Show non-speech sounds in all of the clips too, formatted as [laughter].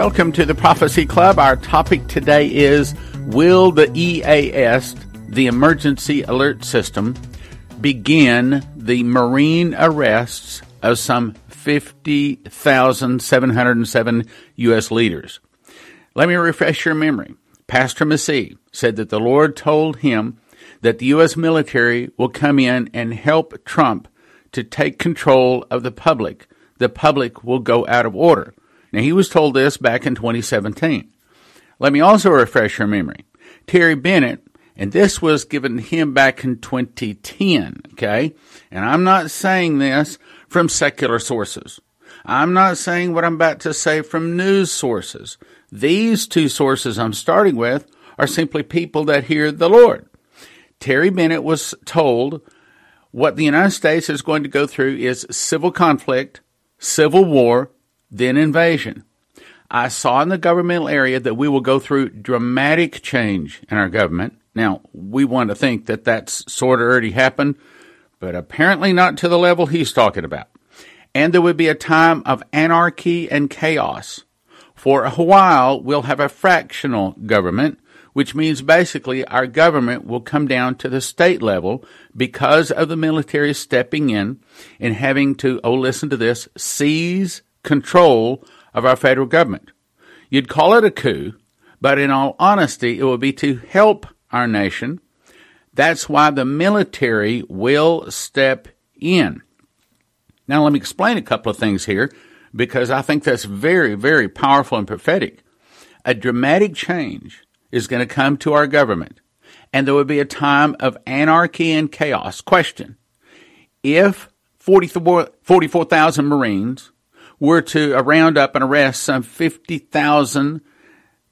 Welcome to the Prophecy Club. Our topic today is Will the EAS, the Emergency Alert System, begin the marine arrests of some 50,707 U.S. leaders? Let me refresh your memory. Pastor Massey said that the Lord told him that the U.S. military will come in and help Trump to take control of the public. The public will go out of order. Now, he was told this back in 2017. Let me also refresh your memory. Terry Bennett, and this was given to him back in 2010, okay? And I'm not saying this from secular sources. I'm not saying what I'm about to say from news sources. These two sources I'm starting with are simply people that hear the Lord. Terry Bennett was told what the United States is going to go through is civil conflict, civil war, then invasion. I saw in the governmental area that we will go through dramatic change in our government. Now, we want to think that that's sort of already happened, but apparently not to the level he's talking about. And there would be a time of anarchy and chaos. For a while, we'll have a fractional government, which means basically our government will come down to the state level because of the military stepping in and having to, oh, listen to this, seize control of our federal government. You'd call it a coup, but in all honesty, it would be to help our nation. That's why the military will step in. Now, let me explain a couple of things here because I think that's very, very powerful and prophetic. A dramatic change is going to come to our government, and there will be a time of anarchy and chaos. Question If 44,000 Marines were to round up and arrest some 50,000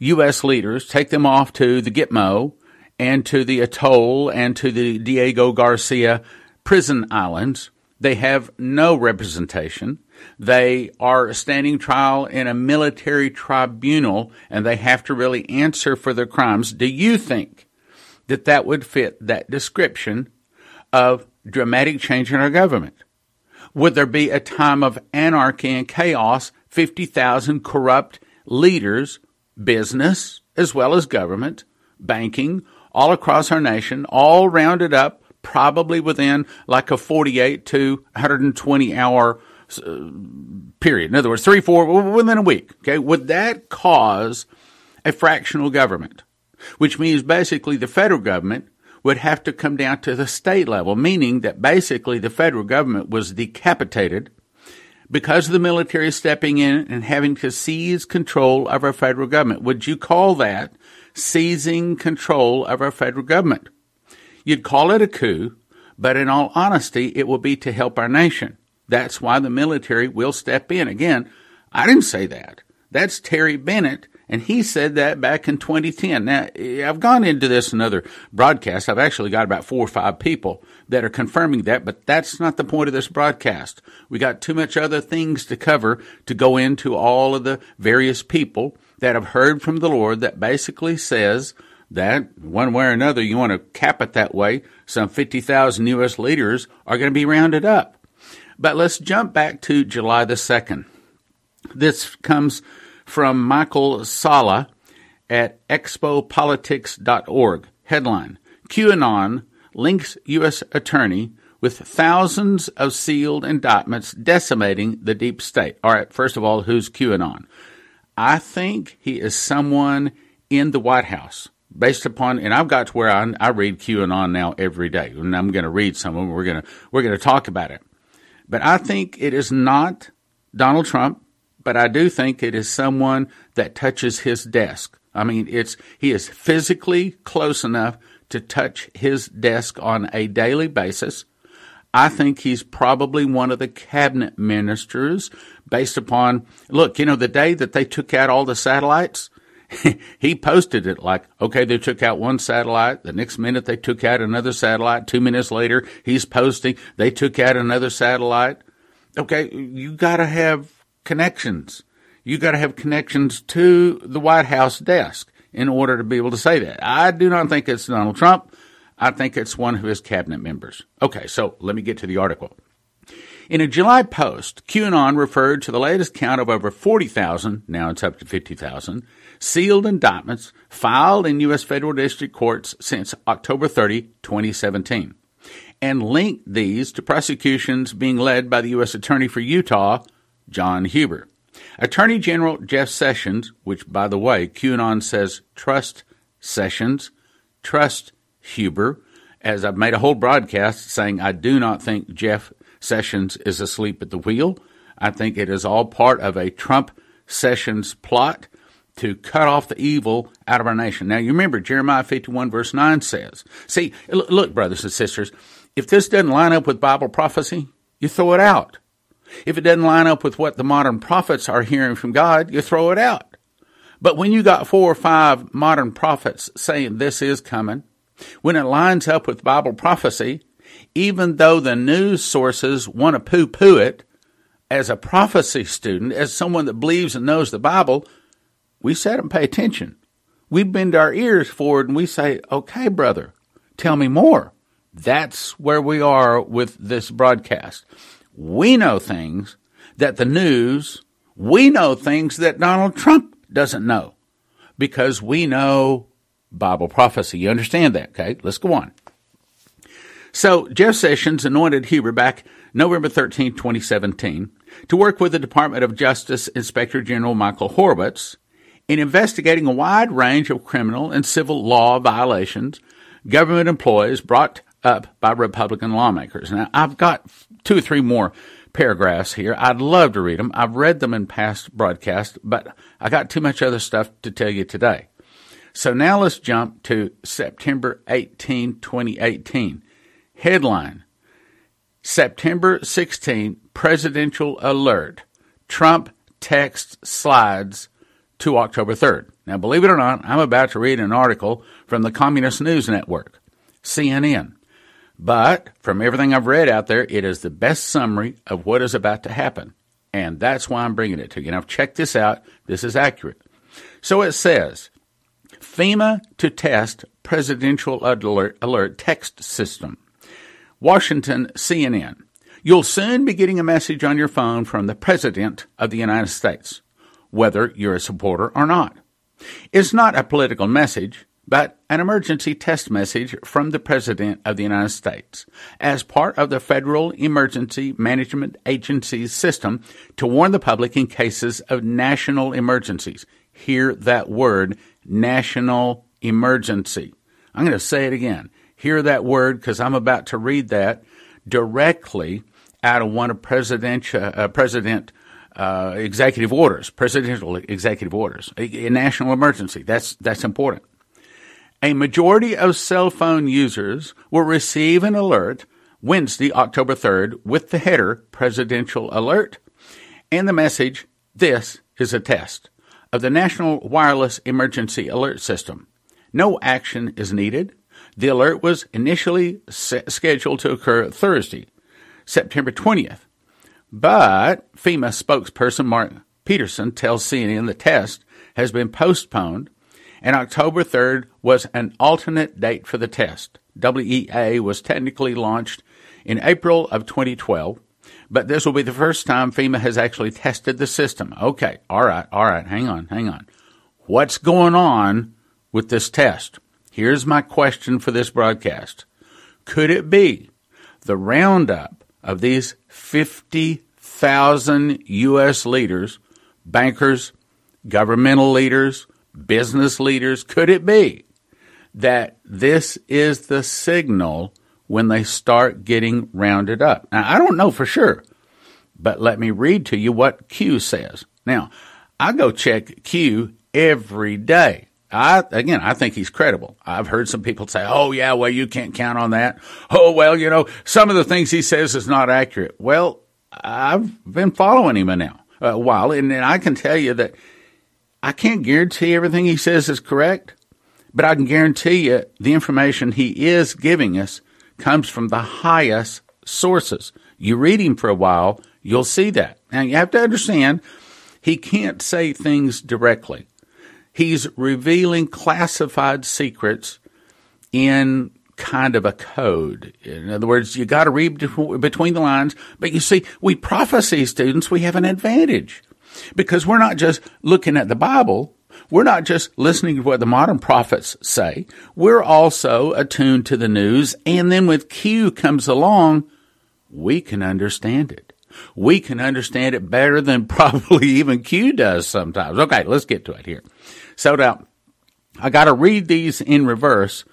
U.S. leaders, take them off to the Gitmo and to the atoll and to the Diego Garcia prison islands. They have no representation. They are standing trial in a military tribunal and they have to really answer for their crimes. Do you think that that would fit that description of dramatic change in our government? Would there be a time of anarchy and chaos, 50,000 corrupt leaders, business as well as government, banking, all across our nation, all rounded up, probably within like a 48 to 120 hour uh, period. In other words, three, four, within a week. Okay. Would that cause a fractional government? Which means basically the federal government would have to come down to the state level, meaning that basically the federal government was decapitated because of the military is stepping in and having to seize control of our federal government. Would you call that seizing control of our federal government? You'd call it a coup, but in all honesty, it will be to help our nation. That's why the military will step in. Again, I didn't say that. That's Terry Bennett and he said that back in 2010. Now, I've gone into this in other broadcasts. I've actually got about four or five people that are confirming that, but that's not the point of this broadcast. We got too much other things to cover to go into all of the various people that have heard from the Lord that basically says that one way or another, you want to cap it that way, some 50,000 U.S. leaders are going to be rounded up. But let's jump back to July the 2nd. This comes from Michael Salla at exopolitics.org. Headline QAnon links U.S. attorney with thousands of sealed indictments decimating the deep state. All right, first of all, who's QAnon? I think he is someone in the White House based upon, and I've got to where I, I read QAnon now every day, and I'm going to read some of them. We're going to we're going to talk about it, but I think it is not Donald Trump but I do think it is someone that touches his desk. I mean, it's he is physically close enough to touch his desk on a daily basis. I think he's probably one of the cabinet ministers based upon, look, you know, the day that they took out all the satellites, [laughs] he posted it like, okay, they took out one satellite. The next minute they took out another satellite. Two minutes later, he's posting, they took out another satellite. Okay, you gotta have connections. You got to have connections to the White House desk in order to be able to say that. I do not think it's Donald Trump. I think it's one of his cabinet members. Okay, so let me get to the article. In a July post, QAnon referred to the latest count of over 40,000, now it's up to 50,000, sealed indictments filed in U.S. federal district courts since October 30, 2017, and linked these to prosecutions being led by the U.S. Attorney for Utah, John Huber. Attorney General Jeff Sessions, which, by the way, QAnon says trust Sessions, trust Huber, as I've made a whole broadcast saying I do not think Jeff Sessions is asleep at the wheel. I think it is all part of a Trump Sessions plot to cut off the evil out of our nation. Now, you remember Jeremiah 51, verse 9 says, See, look, brothers and sisters, if this doesn't line up with Bible prophecy, you throw it out. If it doesn't line up with what the modern prophets are hearing from God, you throw it out. But when you got four or five modern prophets saying this is coming, when it lines up with Bible prophecy, even though the news sources want to poo poo it, as a prophecy student, as someone that believes and knows the Bible, we sit and pay attention. We bend our ears forward and we say, okay, brother, tell me more. That's where we are with this broadcast. We know things that the news, we know things that Donald Trump doesn't know because we know Bible prophecy. You understand that? Okay, let's go on. So Jeff Sessions anointed Huber back November 13, 2017, to work with the Department of Justice Inspector General Michael Horowitz in investigating a wide range of criminal and civil law violations government employees brought up by Republican lawmakers. Now, I've got two or three more paragraphs here. I'd love to read them. I've read them in past broadcasts, but I got too much other stuff to tell you today. So now let's jump to September 18, 2018. Headline September 16 presidential alert. Trump text slides to October 3rd. Now, believe it or not, I'm about to read an article from the Communist News Network, CNN. But from everything I've read out there, it is the best summary of what is about to happen. And that's why I'm bringing it to you. Now, check this out. This is accurate. So it says FEMA to test presidential alert, alert text system. Washington CNN. You'll soon be getting a message on your phone from the President of the United States, whether you're a supporter or not. It's not a political message but an emergency test message from the President of the United States as part of the Federal Emergency Management Agency's system to warn the public in cases of national emergencies. Hear that word, national emergency. I'm going to say it again. Hear that word because I'm about to read that directly out of one of presidential, uh, President uh, executive orders, presidential executive orders, a, a national emergency. That's, that's important. A majority of cell phone users will receive an alert Wednesday, October 3rd, with the header Presidential Alert and the message This is a test of the National Wireless Emergency Alert System. No action is needed. The alert was initially scheduled to occur Thursday, September 20th, but FEMA spokesperson Mark Peterson tells CNN the test has been postponed and October 3rd was an alternate date for the test. WEA was technically launched in April of 2012, but this will be the first time FEMA has actually tested the system. Okay, all right, all right, hang on, hang on. What's going on with this test? Here's my question for this broadcast. Could it be the roundup of these 50,000 U.S. leaders, bankers, governmental leaders, business leaders? Could it be that this is the signal when they start getting rounded up? Now, I don't know for sure, but let me read to you what Q says. Now, I go check Q every day. I again, I think he's credible. I've heard some people say, "Oh yeah, well you can't count on that." Oh well, you know, some of the things he says is not accurate. Well, I've been following him now uh, a while, and, and I can tell you that I can't guarantee everything he says is correct, but I can guarantee you the information he is giving us comes from the highest sources. You read him for a while, you'll see that. Now you have to understand, he can't say things directly. He's revealing classified secrets in kind of a code. In other words, you got to read between the lines. But you see, we prophecy students, we have an advantage because we're not just looking at the Bible. We're not just listening to what the modern prophets say. We're also attuned to the news. And then with Q comes along, we can understand it. We can understand it better than [laughs] probably even Q does sometimes. Okay, let's get to it here. So now, I got to read these in reverse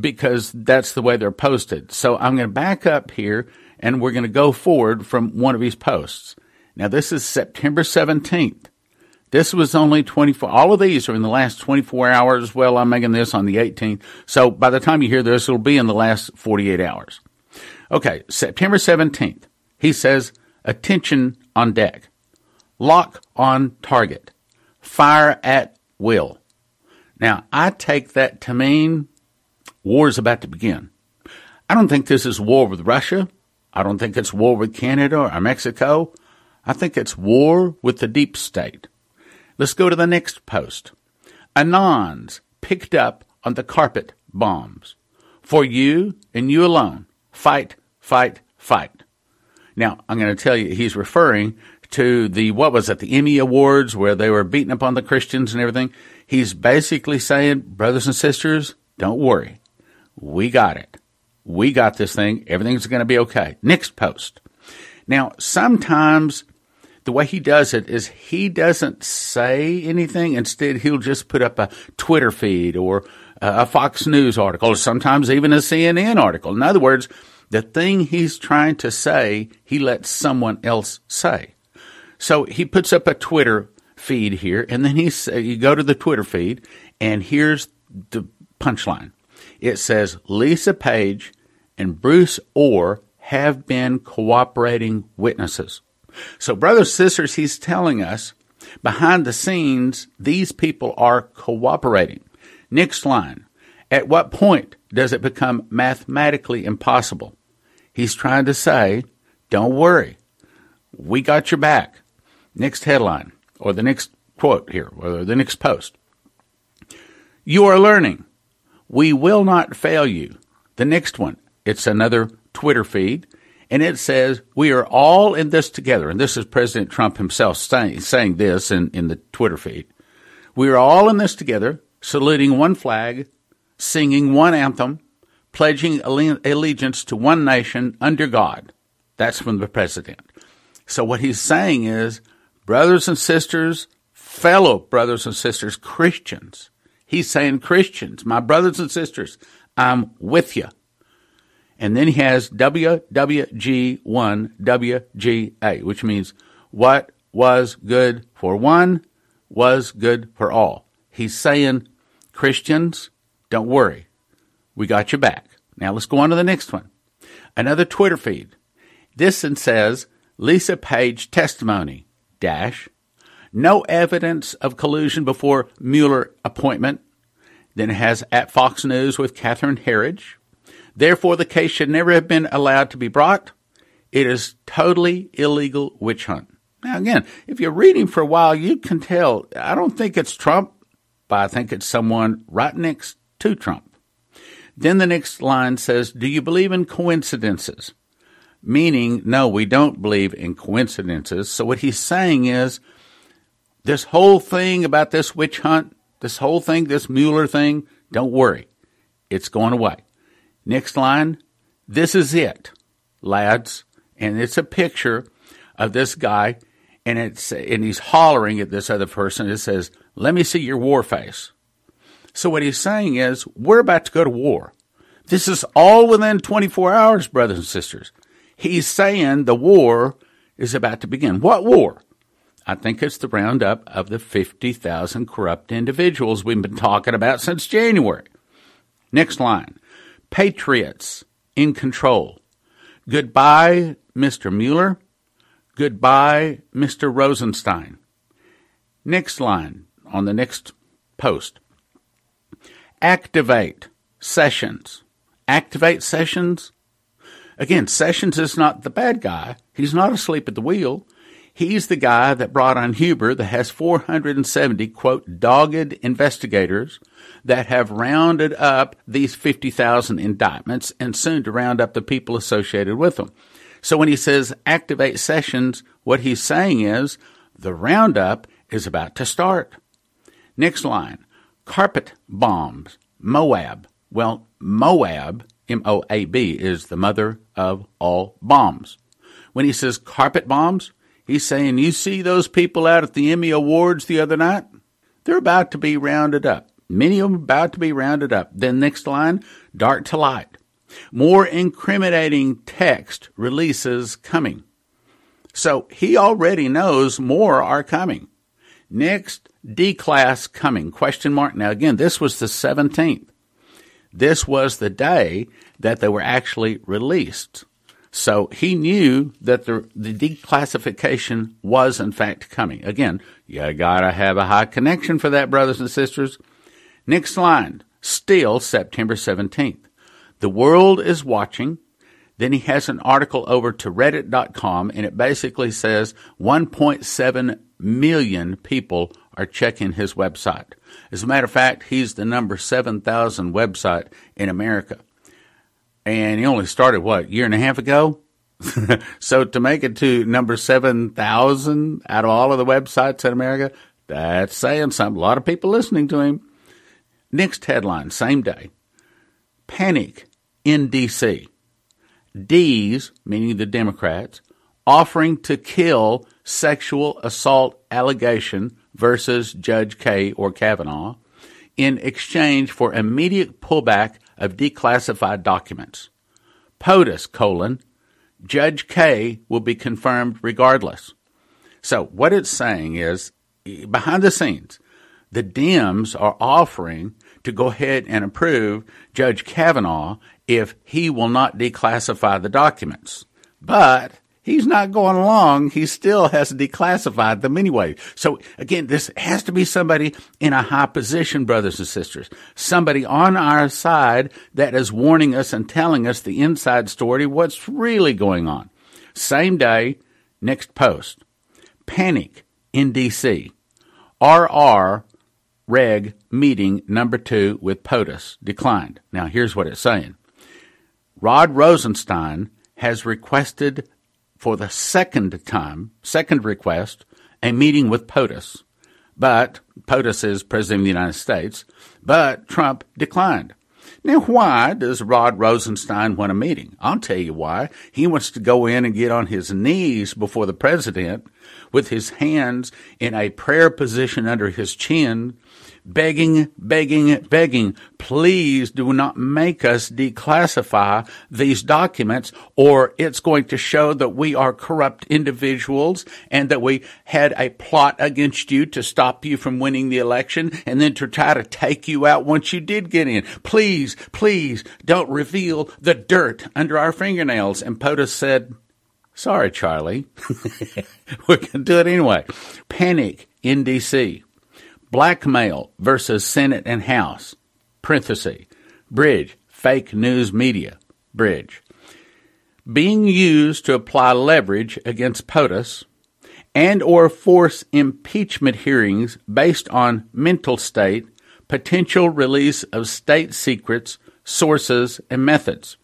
because that's the way they're posted. So I'm going to back up here and we're going to go forward from one of these posts. Now this is September 17th. This was only 24. All of these are in the last 24 hours. Well, I'm making this on the 18th. So by the time you hear this, it'll be in the last 48 hours. Okay. September 17th. He says, attention on deck. Lock on target. Fire at will. Now, I take that to mean war is about to begin. I don't think this is war with Russia. I don't think it's war with Canada or Mexico. I think it's war with the deep state. Let's go to the next post. Anons picked up on the carpet bombs. For you and you alone. Fight, fight, fight. Now, I'm going to tell you, he's referring to the, what was it, the Emmy Awards where they were beating up on the Christians and everything. He's basically saying, brothers and sisters, don't worry. We got it. We got this thing. Everything's going to be okay. Next post. Now, sometimes the way he does it is he doesn't say anything. Instead, he'll just put up a Twitter feed or a Fox News article or sometimes even a CNN article. In other words, the thing he's trying to say, he lets someone else say. So he puts up a Twitter feed here and then he's, you go to the Twitter feed and here's the punchline. It says Lisa Page and Bruce Ohr have been cooperating witnesses. So, brothers, sisters, he's telling us behind the scenes, these people are cooperating. Next line. At what point does it become mathematically impossible? He's trying to say, don't worry. We got your back. Next headline, or the next quote here, or the next post. You are learning. We will not fail you. The next one, it's another Twitter feed and it says, We are all in this together. And this is President Trump himself saying, saying this in, in the Twitter feed. We are all in this together, saluting one flag, singing one anthem, pledging allegiance to one nation under God. That's from the president. So what he's saying is, brothers and sisters, fellow brothers and sisters, Christians. He's saying, Christians, my brothers and sisters, I'm with you. And then he has WWG1WGA, which means what was good for one was good for all. He's saying, Christians, don't worry. We got your back. Now let's go on to the next one. Another Twitter feed. This one says, Lisa Page testimony, dash, no evidence of collusion before Mueller appointment. Then it has at Fox News with Catherine Herridge. Therefore, the case should never have been allowed to be brought. It is totally illegal witch hunt. Now, again, if you're reading for a while, you can tell. I don't think it's Trump, but I think it's someone right next to Trump. Then the next line says, Do you believe in coincidences? Meaning, no, we don't believe in coincidences. So what he's saying is, this whole thing about this witch hunt, this whole thing, this Mueller thing, don't worry. It's going away. Next line. This is it, lads. And it's a picture of this guy and it's, and he's hollering at this other person. It says, let me see your war face. So what he's saying is, we're about to go to war. This is all within 24 hours, brothers and sisters. He's saying the war is about to begin. What war? I think it's the roundup of the 50,000 corrupt individuals we've been talking about since January. Next line patriots in control. Goodbye, Mr. Mueller. Goodbye, Mr. Rosenstein. Next line on the next post. Activate Sessions. Activate Sessions. Again, Sessions is not the bad guy. He's not asleep at the wheel. He's the guy that brought on Huber that has 470, quote, dogged investigators that have rounded up these 50,000 indictments and soon to round up the people associated with them. So when he says activate sessions, what he's saying is the roundup is about to start. Next line carpet bombs, Moab. Well, Moab, M O A B, is the mother of all bombs. When he says carpet bombs, he's saying, You see those people out at the Emmy Awards the other night? They're about to be rounded up. Many of them about to be rounded up. Then next line, dark to light. More incriminating text releases coming. So he already knows more are coming. Next, D class coming. Question mark. Now again, this was the 17th. This was the day that they were actually released. So he knew that the, the declassification was in fact coming. Again, you gotta have a high connection for that, brothers and sisters. Next line, still September 17th. The world is watching. Then he has an article over to reddit.com and it basically says 1.7 million people are checking his website. As a matter of fact, he's the number 7,000 website in America. And he only started, what, year and a half ago? [laughs] so to make it to number 7,000 out of all of the websites in America, that's saying something. A lot of people listening to him. Next headline, same day. Panic in D.C. D's, meaning the Democrats, offering to kill sexual assault allegation versus Judge K or Kavanaugh in exchange for immediate pullback of declassified documents. POTUS, colon, Judge K will be confirmed regardless. So what it's saying is, behind the scenes, the Dems are offering to go ahead and approve Judge Kavanaugh if he will not declassify the documents. But he's not going along. He still has declassified them anyway. So again, this has to be somebody in a high position, brothers and sisters. Somebody on our side that is warning us and telling us the inside story, what's really going on. Same day, next post. Panic in DC. RR Req meeting number two with POTUS declined. Now here's what it's saying. Rod Rosenstein has requested for the second time, second request, a meeting with POTUS. But POTUS is President of the United States, but Trump declined. Now, why does Rod Rosenstein want a meeting? I'll tell you why. He wants to go in and get on his knees before the president with his hands in a prayer position under his chin begging, begging, begging, please do not make us declassify these documents or it's going to show that we are corrupt individuals and that we had a plot against you to stop you from winning the election and then to try to take you out once you did get in. Please, please don't reveal the dirt under our fingernails. And POTUS said, sorry, Charlie. We're going to do it anyway. Panic in DC. Blackmail versus Senate and House. Parenthesis. Bridge. Fake news media. Bridge. Being used to apply leverage against POTUS and or force impeachment hearings based on mental state, potential release of state secrets, sources, and methods.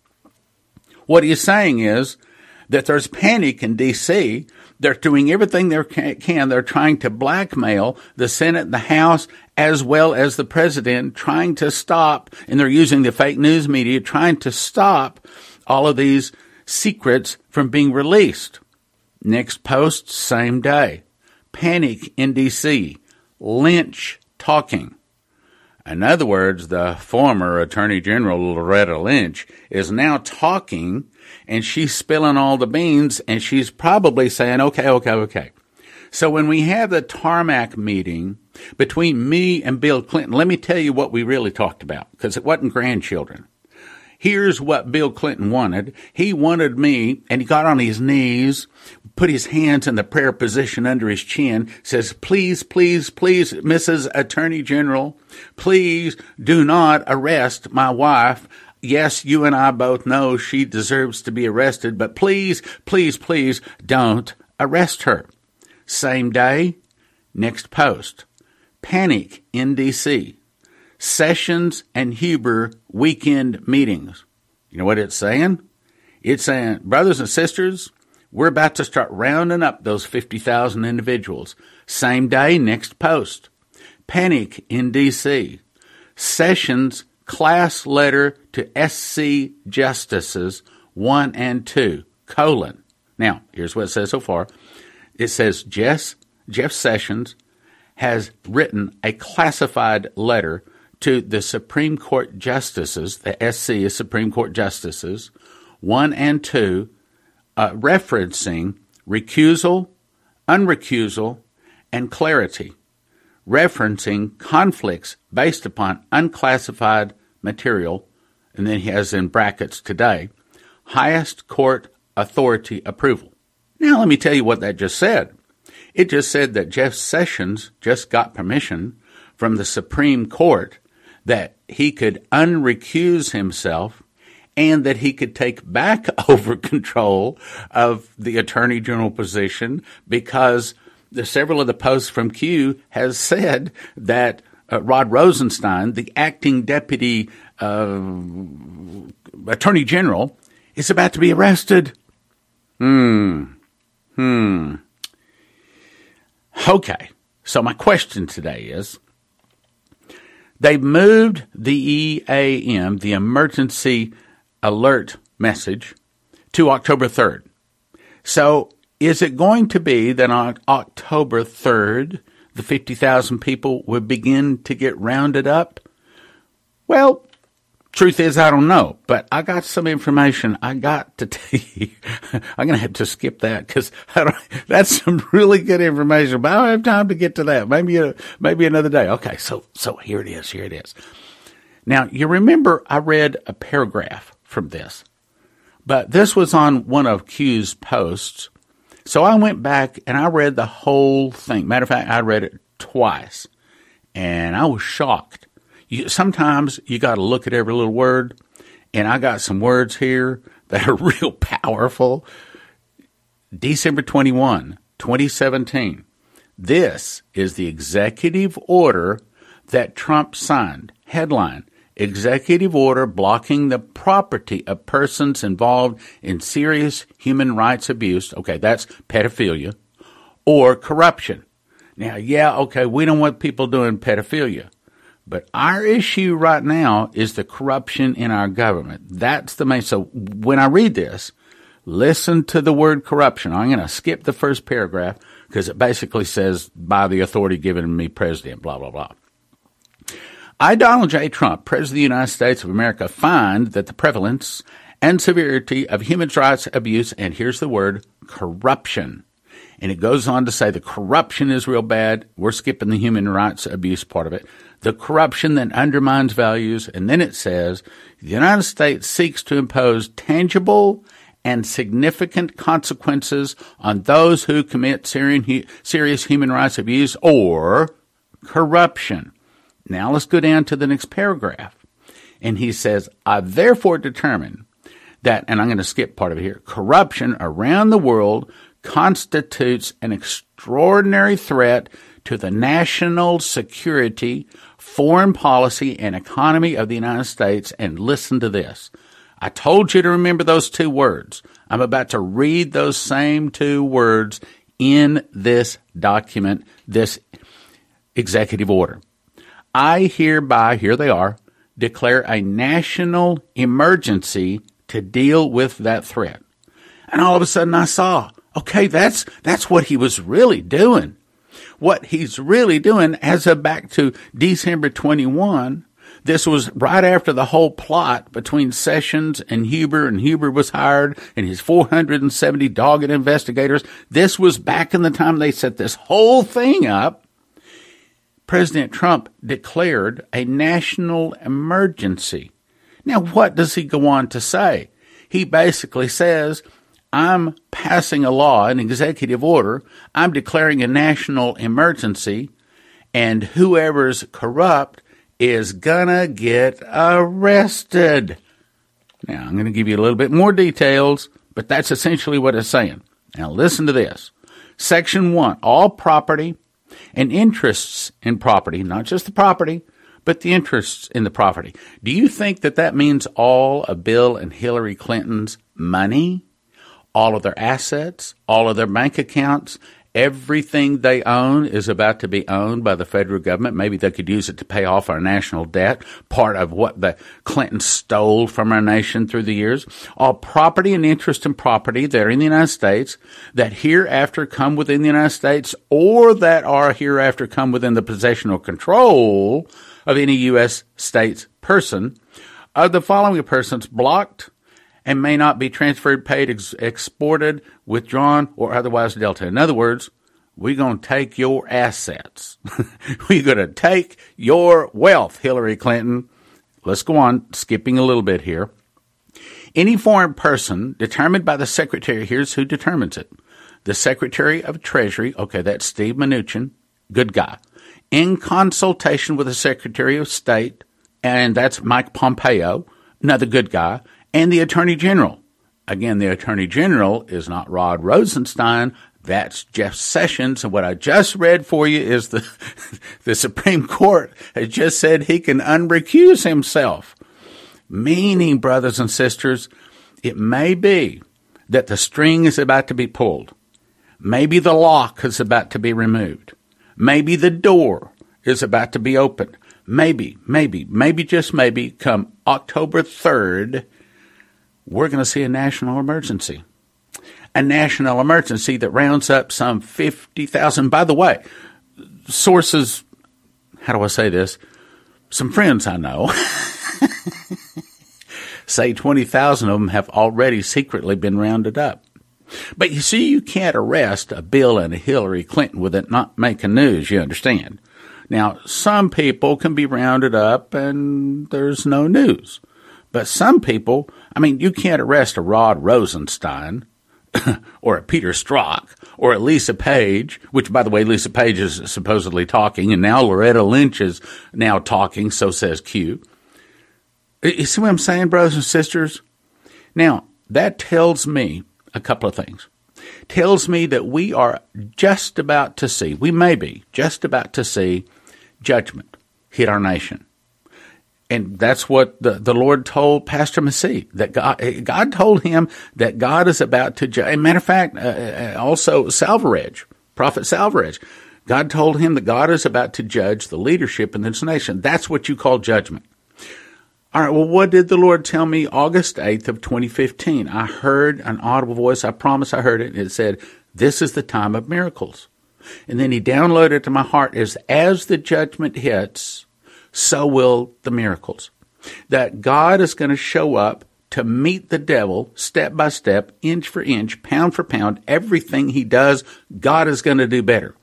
What he's saying is that there's panic in D.C. They're doing everything they can. They're trying to blackmail the Senate, the House, as well as the president, trying to stop, and they're using the fake news media, trying to stop all of these secrets from being released. Next post, same day. Panic in D.C. Lynch talking. In other words, the former Attorney General Loretta Lynch is now talking and she's spilling all the beans and she's probably saying, okay, okay, okay. So when we have the tarmac meeting between me and Bill Clinton, let me tell you what we really talked about because it wasn't grandchildren. Here's what Bill Clinton wanted. He wanted me, and he got on his knees, put his hands in the prayer position under his chin, says, please, please, please, Mrs. Attorney General, please do not arrest my wife. Yes, you and I both know she deserves to be arrested, but please, please, please don't arrest her. Same day, next post. Panic in D.C. Sessions and Huber weekend meetings. You know what it's saying? It's saying, brothers and sisters, we're about to start rounding up those 50,000 individuals. Same day, next post. Panic in D.C. Sessions class letter to SC justices 1 and 2, colon. Now, here's what it says so far. It says Jeff, Jeff Sessions has written a classified letter to the Supreme Court justices, the SC is Supreme Court justices, 1 and 2, uh, referencing recusal, unrecusal, and clarity, referencing conflicts based upon unclassified material, and then he has in brackets today, highest court authority approval. Now, let me tell you what that just said. It just said that Jeff Sessions just got permission from the Supreme Court that he could unrecuse himself and that he could take back [laughs] over control of the attorney general position because the, several of the posts from Q has said that uh, Rod Rosenstein, the acting deputy uh, attorney general, is about to be arrested. Hmm. Hmm. Okay. So my question today is They've moved the EAM, the emergency alert message, to October 3rd. So is it going to be that on October 3rd, the 50,000 people would begin to get rounded up? Well, Truth is, I don't know, but I got some information I got to [laughs] tell you. I'm going to have to skip that because [laughs] that's some really good information, but I don't have time to get to that. Maybe, a, maybe another day. Okay. So, so here it is. Here it is. Now, you remember I read a paragraph from this, but this was on one of Q's posts. So I went back and I read the whole thing. Matter of fact, I read it twice and I was shocked you, sometimes you got to look at every little word, and I got some words here that are [laughs] real powerful. December 21, 2017. This is the executive order that Trump signed. Headline Executive order blocking the property of persons involved in serious human rights abuse. Okay, that's pedophilia or corruption. Now, yeah, okay, we don't want people doing pedophilia. But our issue right now is the corruption in our government. That's the main. So when I read this, listen to the word corruption. I'm going to skip the first paragraph because it basically says by the authority given me, president, blah, blah, blah. I, Donald J. Trump, President of the United States of America, find that the prevalence and severity of human rights abuse, and here's the word, corruption. And it goes on to say the corruption is real bad. We're skipping the human rights abuse part of it the corruption that undermines values. And then it says the United States seeks to impose tangible and significant consequences on those who commit serious human rights abuse or corruption. Now let's go down to the next paragraph. And he says, I therefore determine that, and I'm going to skip part of it here, corruption around the world constitutes an extraordinary threat to the national security, foreign policy, and economy of the United States. And listen to this. I told you to remember those two words. I'm about to read those same two words in this document, this executive order. I hereby, here they are, declare a national emergency to deal with that threat. And all of a sudden I saw, okay, that's, that's what he was really doing what he's really doing as of back to December 21. This was right after the whole plot between Sessions and Huber, and Huber was hired and his 470 dogged investigators. This was back in the time they set this whole thing up. President Trump declared a national emergency. Now, what does he go on to say? He basically says I'm passing a law, an executive order. I'm declaring a national emergency, and whoever's corrupt is gonna get arrested. Now, I'm going to give you a little bit more details, but that's essentially what it's saying. Now, listen to this. Section 1 All property and interests in property, not just the property, but the interests in the property. Do you think that that means all of Bill and Hillary Clinton's money, all of their assets, all of their bank accounts, everything they own is about to be owned by the federal government. Maybe they could use it to pay off our national debt, part of what the Clintons stole from our nation through the years. All property and interest in property that are in the United States that hereafter come within the United States or that are hereafter come within the possession or control of any U.S. state's person are the following persons blocked and may not be transferred, paid, ex- exported, withdrawn, or otherwise dealt in. In other words, we're going to take your assets. we're going to take your wealth, Hillary Clinton. Let's go on, skipping a little bit here. Any foreign person determined by the Secretary, here's who determines it. The Secretary of Treasury, okay, that's Steve Mnuchin, good guy, in consultation with the Secretary of State, and that's Mike Pompeo, another good guy, and the Attorney General. Again, the Attorney General is not Rod Rosenstein. That's Jeff Sessions. And what I just read for you is the, [laughs] the Supreme Court has just said he can unrecuse himself. Meaning, brothers and sisters, it may be that the string is about to be pulled. Maybe the lock is about to be removed. Maybe the door is about to be opened. Maybe, maybe, maybe just maybe come October 3rd, we're going to see a national emergency. A national emergency that rounds up some 50,000. By the way, sources, how do I say this? Some friends I know [laughs] say 20,000 of them have already secretly been rounded up. But you see, you can't arrest a Bill and a Hillary Clinton with it not making news, you understand. Now, some people can be rounded up and there's no news. But some people, I mean, you can't arrest a Rod Rosenstein [coughs] or a Peter Strzok or a Lisa Page, which, by the way, Lisa Page is supposedly talking, and now Loretta Lynch is now talking, so says Q. You see what I'm saying, brothers and sisters? Now, that tells me a couple of things. Tells me that we are just about to see, we may be just about to see judgment hit our nation. And that's what the, the Lord told Pastor Massey, that God, God told him that God is about to judge. matter of fact, uh, uh, also Selvaraj, Prophet Selvaraj, God told him that God is about to judge the leadership in this nation. That's what you call judgment. All right, well, what did the Lord tell me August 8th of 2015? I heard an audible voice. I promise I heard it. It said, this is the time of miracles. And then he downloaded to my heart is as the judgment hits, so will the miracles. That God is going to show up to meet the devil step by step, inch for inch, pound for pound. Everything he does, God is going to do better.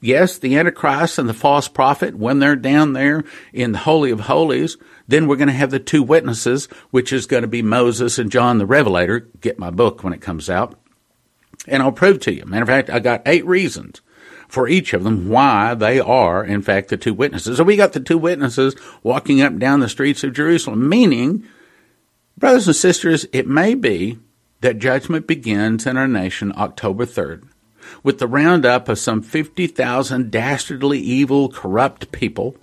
Yes, the Antichrist and the false prophet, when they're down there in the Holy of Holies, then we're going to have the two witnesses, which is going to be Moses and John the Revelator. Get my book when it comes out. And I'll prove to you. Matter of fact, I got eight reasons for each of them why they are, in fact, the two witnesses. So we got the two witnesses walking up down the streets of Jerusalem, meaning, brothers and sisters, it may be that judgment begins in our nation October 3rd with the roundup of some 50,000 dastardly, evil, corrupt people.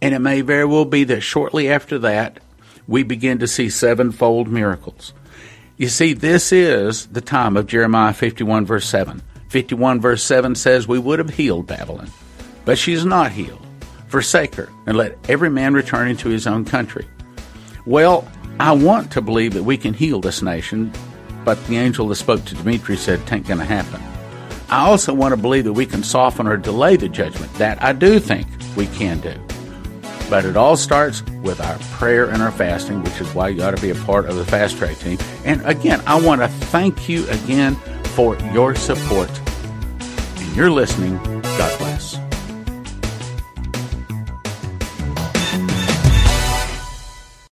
And it may very well be that shortly after that, we begin to see sevenfold miracles. You see, this is the time of Jeremiah 51, verse 7. 51 verse 7 says, We would have healed Babylon, but she is not healed. Forsake her, and let every man return into his own country. Well, I want to believe that we can heal this nation, but the angel that spoke to Dimitri said it ain't going to happen. I also want to believe that we can soften or delay the judgment. That I do think we can do. But it all starts with our prayer and our fasting, which is why you ought to be a part of the fast track team. And again, I want to thank you again for your support. You're listening. God bless.